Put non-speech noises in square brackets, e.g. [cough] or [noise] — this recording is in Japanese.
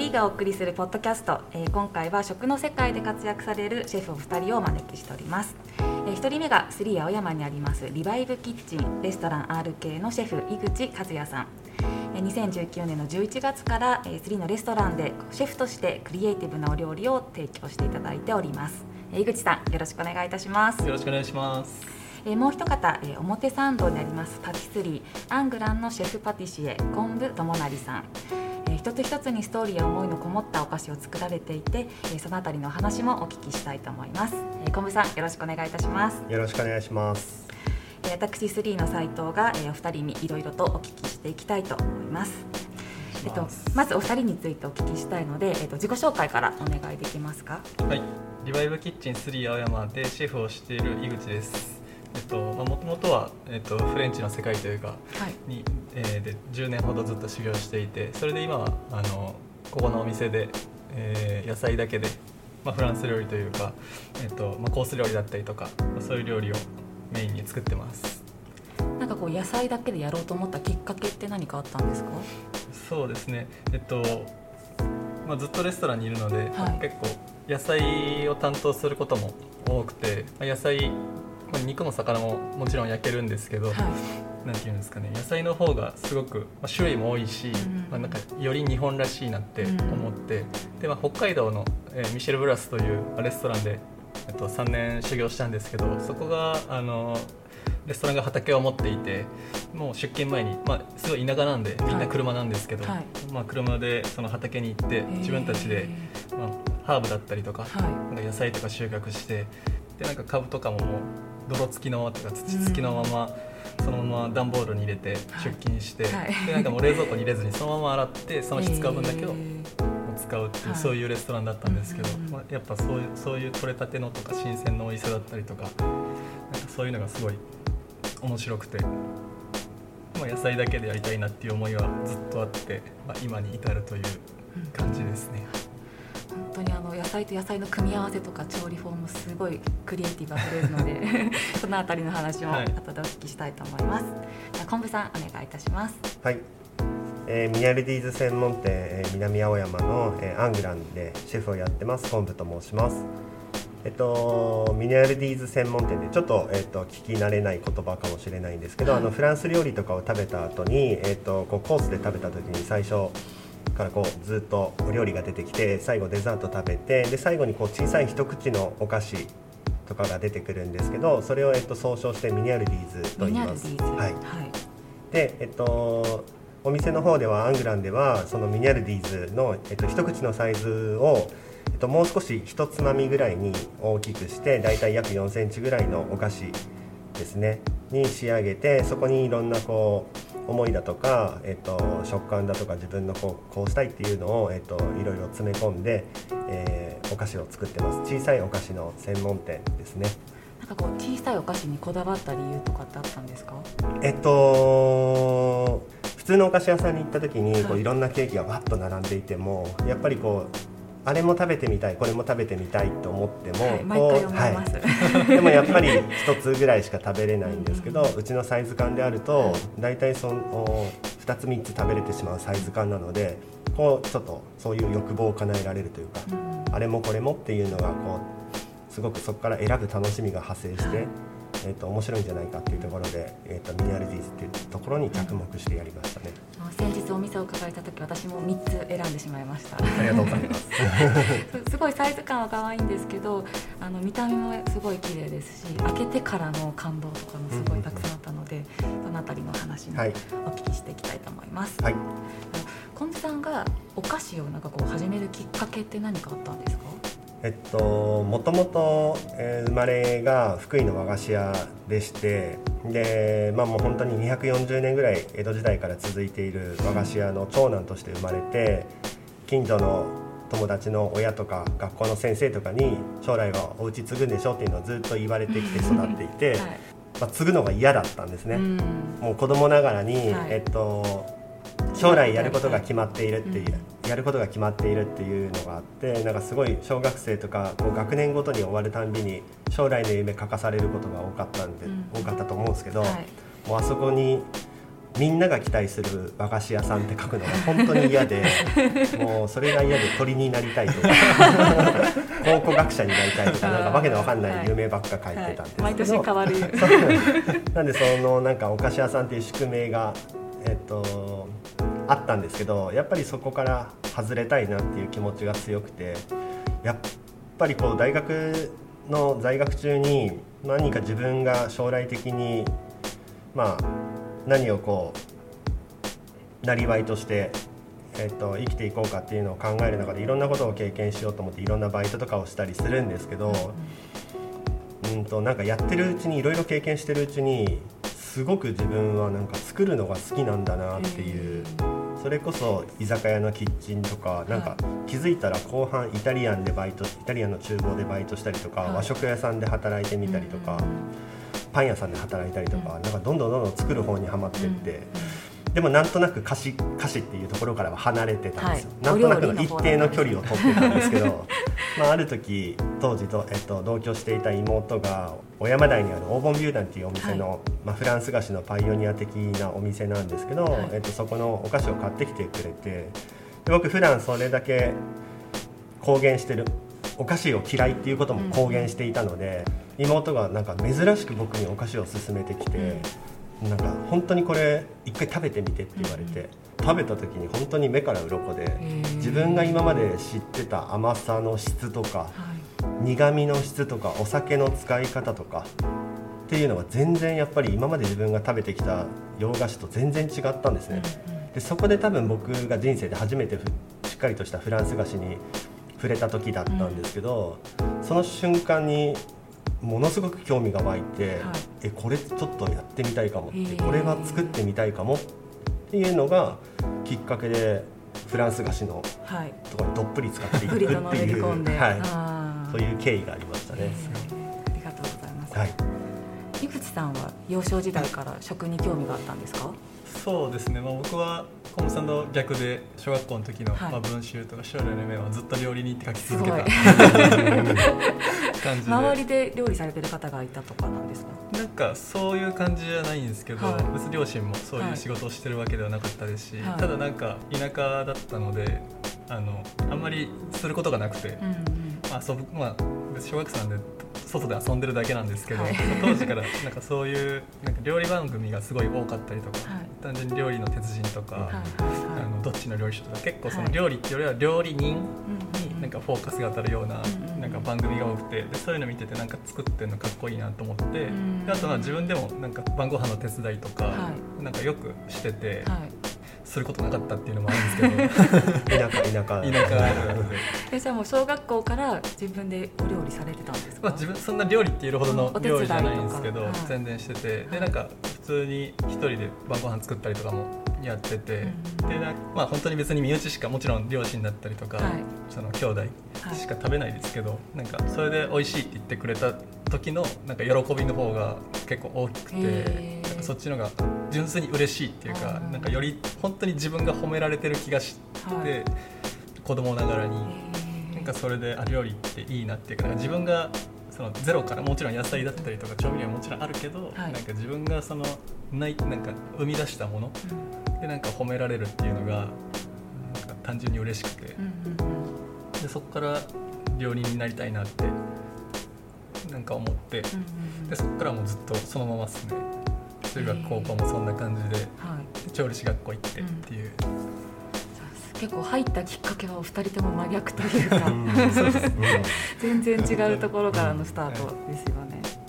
リーがお送りするポッドキャスト、えー、今回は食の世界で活躍されるシェフお二人をお招きしております、えー、1人目がスリー青山にありますリバイブキッチンレストラン RK のシェフ井口和也さん。2019年の11月からスリーのレストランでシェフとしてクリエイティブなお料理を提供していただいております。井口さんよろしくお願いいたします。よろしくお願いします。えもう一方、え表参道にありますパティスリーアングランのシェフパティシエ昆布智成さん。え一つ一つにストーリーや思いのこもったお菓子を作られていて、えそのあたりの話もお聞きしたいと思います、え昆布さんよろしくお願いいたします。よろしくお願いします。私3の斉藤が、えお二人にいろいろとお聞きしていきたいと思います。えっと、まずお二人についてお聞きしたいので、えっと、自己紹介からお願いできますか？はい。リバイブキッチン3青山でシェフをしている井口ですえっとまあ、もともとは、えっと、フレンチの世界というかに、はい、えー、で10年ほどずっと修行していてそれで今はあのここのお店で、えー、野菜だけで、まあ、フランス料理というか、えっとまあ、コース料理だったりとか、まあ、そういう料理をメインに作ってます。なんかこう野菜だけでやろうと思ったきっかけって何かあったんですか？そうですね。えっと、まあ、ずっとレストランにいるので、はい、結構野菜を担当することも多くて野菜まあ、肉も魚ももちろん焼けるんですけど、はい、なんていうんですかね野菜の方がすごく、まあ、種類も多いし、うん、まあ、なんかより日本らしいなって思って、うん、でまあ、北海道の、えー、ミシェル・ブラスというレストランで、えっと、3年修行したんですけどそこがあのレストランが畑を持っていてもう出勤前に、まあ、すごい田舎なんでみんな車なんですけど、はい、まあ、車でその畑に行って自分たちで、まあ、ハーブだったりとか,、なんか野菜とか収穫してでなんか株とかももう泥付きのとか土付きのまま、そのまま段ボールに入れて出勤して、はい、でなんかもう冷蔵庫に入れずにそのまま洗ってその日使う分だけを使うっていう、そういうレストランだったんですけど、まあ、やっぱそういうそういう取れたてのとか新鮮なお店だったりとかなんかそういうのがすごい面白くて。まあ、野菜だけでやりたいなっていう思いはずっとあって、まあ、今に至るという感じですね。本当にあの野菜と野菜の組み合わせとか調理法もすごいクリエイティブあふれるので [laughs] そのあたりの話も後でお聞きしたいと思います。はい、昆布さんお願いいたします。はい。えー、ミヤルディーズ専門店、えー、南青山の、えー、アングランでシェフをやってます昆布と申します。えっと、ミネラルディーズ専門店でちょっと,、えっと聞き慣れない言葉かもしれないんですけど、はい、あのフランス料理とかを食べた後に、えっとこうコースで食べた時に最初からこうずっとお料理が出てきて最後デザート食べてで最後にこう小さい一口のお菓子とかが出てくるんですけどそれをえっと総称してミニアルディーズと言います。はい、でえっとお店の方ではアングランではそのミニアルディーズの、えっと、一口のサイズを、えっと、もう少し一つまみぐらいに大きくしてだいたい約4センチぐらいのお菓子ですね。に仕上げてそこにいろんなこう思いだとか、えっと、食感だとか自分のこうこうしたいっていうのを、えっと、いろいろ詰め込んで、えー、お菓子を作ってます。小さいお菓子の専門店ですね。なんかこう小さいお菓子にこだわった理由とかってあったんですか？えっと普通のお菓子屋さんに行った時にこういろんなケーキがわっと並んでいてもやっぱりこうあれも食べてみたいこれも食べてみたいと思っても、はい、でもやっぱり1つぐらいしか食べれないんですけどうちのサイズ感であると大体その2つ3つ食べれてしまうサイズ感なのでこうちょっとそういう欲望を叶えられるというか、あれもこれもっていうのがこうすごくそこから選ぶ楽しみが派生して。えーと、面白いんじゃないかっていうところで、えーと、ミニアルディーズっていうところに着目してやりましたね。先日お店を伺えた時私も3つ選んでしまいました。ありがとうございます。[laughs] すごいサイズ感は可愛いんですけどあの見た目もすごい綺麗ですし開けてからの感動とかもすごいたくさんあったので、そのあたりの話もお聞きしていきたいと思います。はい、コンさんがお菓子をなんかこう始めるきっかけって何かあったんですか？えっともともと、えー、生まれが福井の和菓子屋でしてでまあもう本当に240年ぐらい江戸時代から続いている和菓子屋の長男として生まれて近所の友達の親とか学校の先生とかに将来はお家継ぐんでしょっていうのをずっと言われてきて育っていて、はい、まあ、継ぐのが嫌だったんですね。もう子供ながらに、はい、えっと将来やることが決まっているっていう、やることが決まっているっていうのがあってなんかすごい小学生とかこう学年ごとに終わるたんびに将来の夢書かされることが多かったんで、多かったと思うんですけど、もうあそこにみんなが期待する和菓子屋さんって書くのが本当に嫌で [laughs] もうそれが嫌で鳥になりたいとか [laughs] 考古学者になりたいとかなんかわけのわかんない夢ばっか書いてたんですけど、毎年変わる。なんでそのなんかお菓子屋さんっていう宿命がえっとあったんですけどやっぱりそこから外れたいなっていう気持ちが強くてやっぱりこう大学の在学中に何か自分が将来的にまあ何をこうなりわいとしてえっと、生きていこうかっていうのを考える中でいろんなことを経験しようと思っていろんなバイトとかをしたりするんですけど、うんとなんかやってるうちにいろいろ経験してるうちにすごく自分はなんか作るのが好きなんだなっていうそれこそ居酒屋のキッチンとかなんか気づいたら後半イタリアンでバイトイタリアンの厨房でバイトしたりとか和食屋さんで働いてみたりとかパン屋さんで働いたりとかなんかどんどんどんどん作る方にはまってって。でもなんとなく歌詞歌詞っていうところからは離れてたんですよ、はい、なんとなくの一定の距離を取ってたんですけど [laughs] まあある時当時と、えっと、同居していた妹が小山台にある黄金ビューダンっていうお店の、はい、まあ、フランス菓子のパイオニア的なお店なんですけど、はい、えっと、そこのお菓子を買ってきてくれて僕普段それだけ公言してるお菓子を嫌いっていうことも公言していたので、うん、妹がなんか珍しく僕にお菓子を勧めてきて。うんなんか本当にこれ一回食べてみてって言われて、うん、食べた時に本当に目から鱗で自分が今まで知ってた甘さの質とか、はい、苦みの質とかお酒の使い方とかっていうのが全然やっぱり今まで自分が食べてきた洋菓子と全然違ったんですね。でそこで多分僕が人生で初めてしっかりとしたフランス菓子に触れた時だったんですけど、うん、その瞬間にものすごく興味が湧いて、はい、えこれちょっとやってみたいかもってこれは作ってみたいかもっていうのがきっかけでフランス菓子のところにどっぷり使っていくっていう、はい、そういう経緯がありましたね。ありがとうございます、はい、井口さんは幼少時代から食に興味があったんですか？そうですね、まあ、僕はコムさんの逆で小学校の時の、はい、まあ、文集とか将来の夢はずっと料理人って書き続けた [laughs] 感じで。周りで料理されてる方がいたとかなんですか？なんかそういう感じじゃないんですけど、はい、別に両親もそういう仕事をしてるわけではなかったですし、はい、ただなんか田舎だったのであのあんまりすることがなくて、うんうん、まあ、遊ぶまあ小学生なんで外で遊んでるだけなんですけど、はい、当時からなんかそういうなんか料理番組がすごい多かったりとか、はい、単純に料理の鉄人とか、はい、あのどっちの料理書とか結構その料理っていうよりは料理人になんかフォーカスが当たるようななんか番組が多くてでそういうの見ててなんか作ってるのかっこいいなと思ってであとは自分でもなんか晩ご飯の手伝いとか、なんかよくしてて。することなかったっていうのもあるんですけど。田 [laughs] 舎田舎。田舎。[laughs] えじゃあもう小学校から自分でお料理されてたんですか、まあ、自分そんな料理って言えるほどの料理じゃないんですけど、はい、全然してて。でなんか普通に一人で晩ご飯作ったりとかもやってて、うん、でまあ本当に別に身内しかもちろん両親だったりとか、はい、その兄弟しか食べないですけど、はい、なんかそれで美味しいって言ってくれた時のなんか喜びの方が結構大きくてそっちのが純粋に嬉しいっていうかなんかより本当に自分が褒められてる気がして、はい、子供ながらになんかそれであ料理っていいなっていうか自分がそのゼロからもちろん野菜だったりとか調味料はもちろんあるけど、はい、なんか自分がそのないなんか生み出したものでなんか褒められるっていうのがなんか単純に嬉しくて、でそこから料理になりたいなってなんか思って、でそこからもずっとそのままですね。中学高校もそんな感じで、はい、調理師学校行ってっていう。結構入ったきっかけはお二人とも真逆というか [laughs] 全然違うところからのスタートですよね。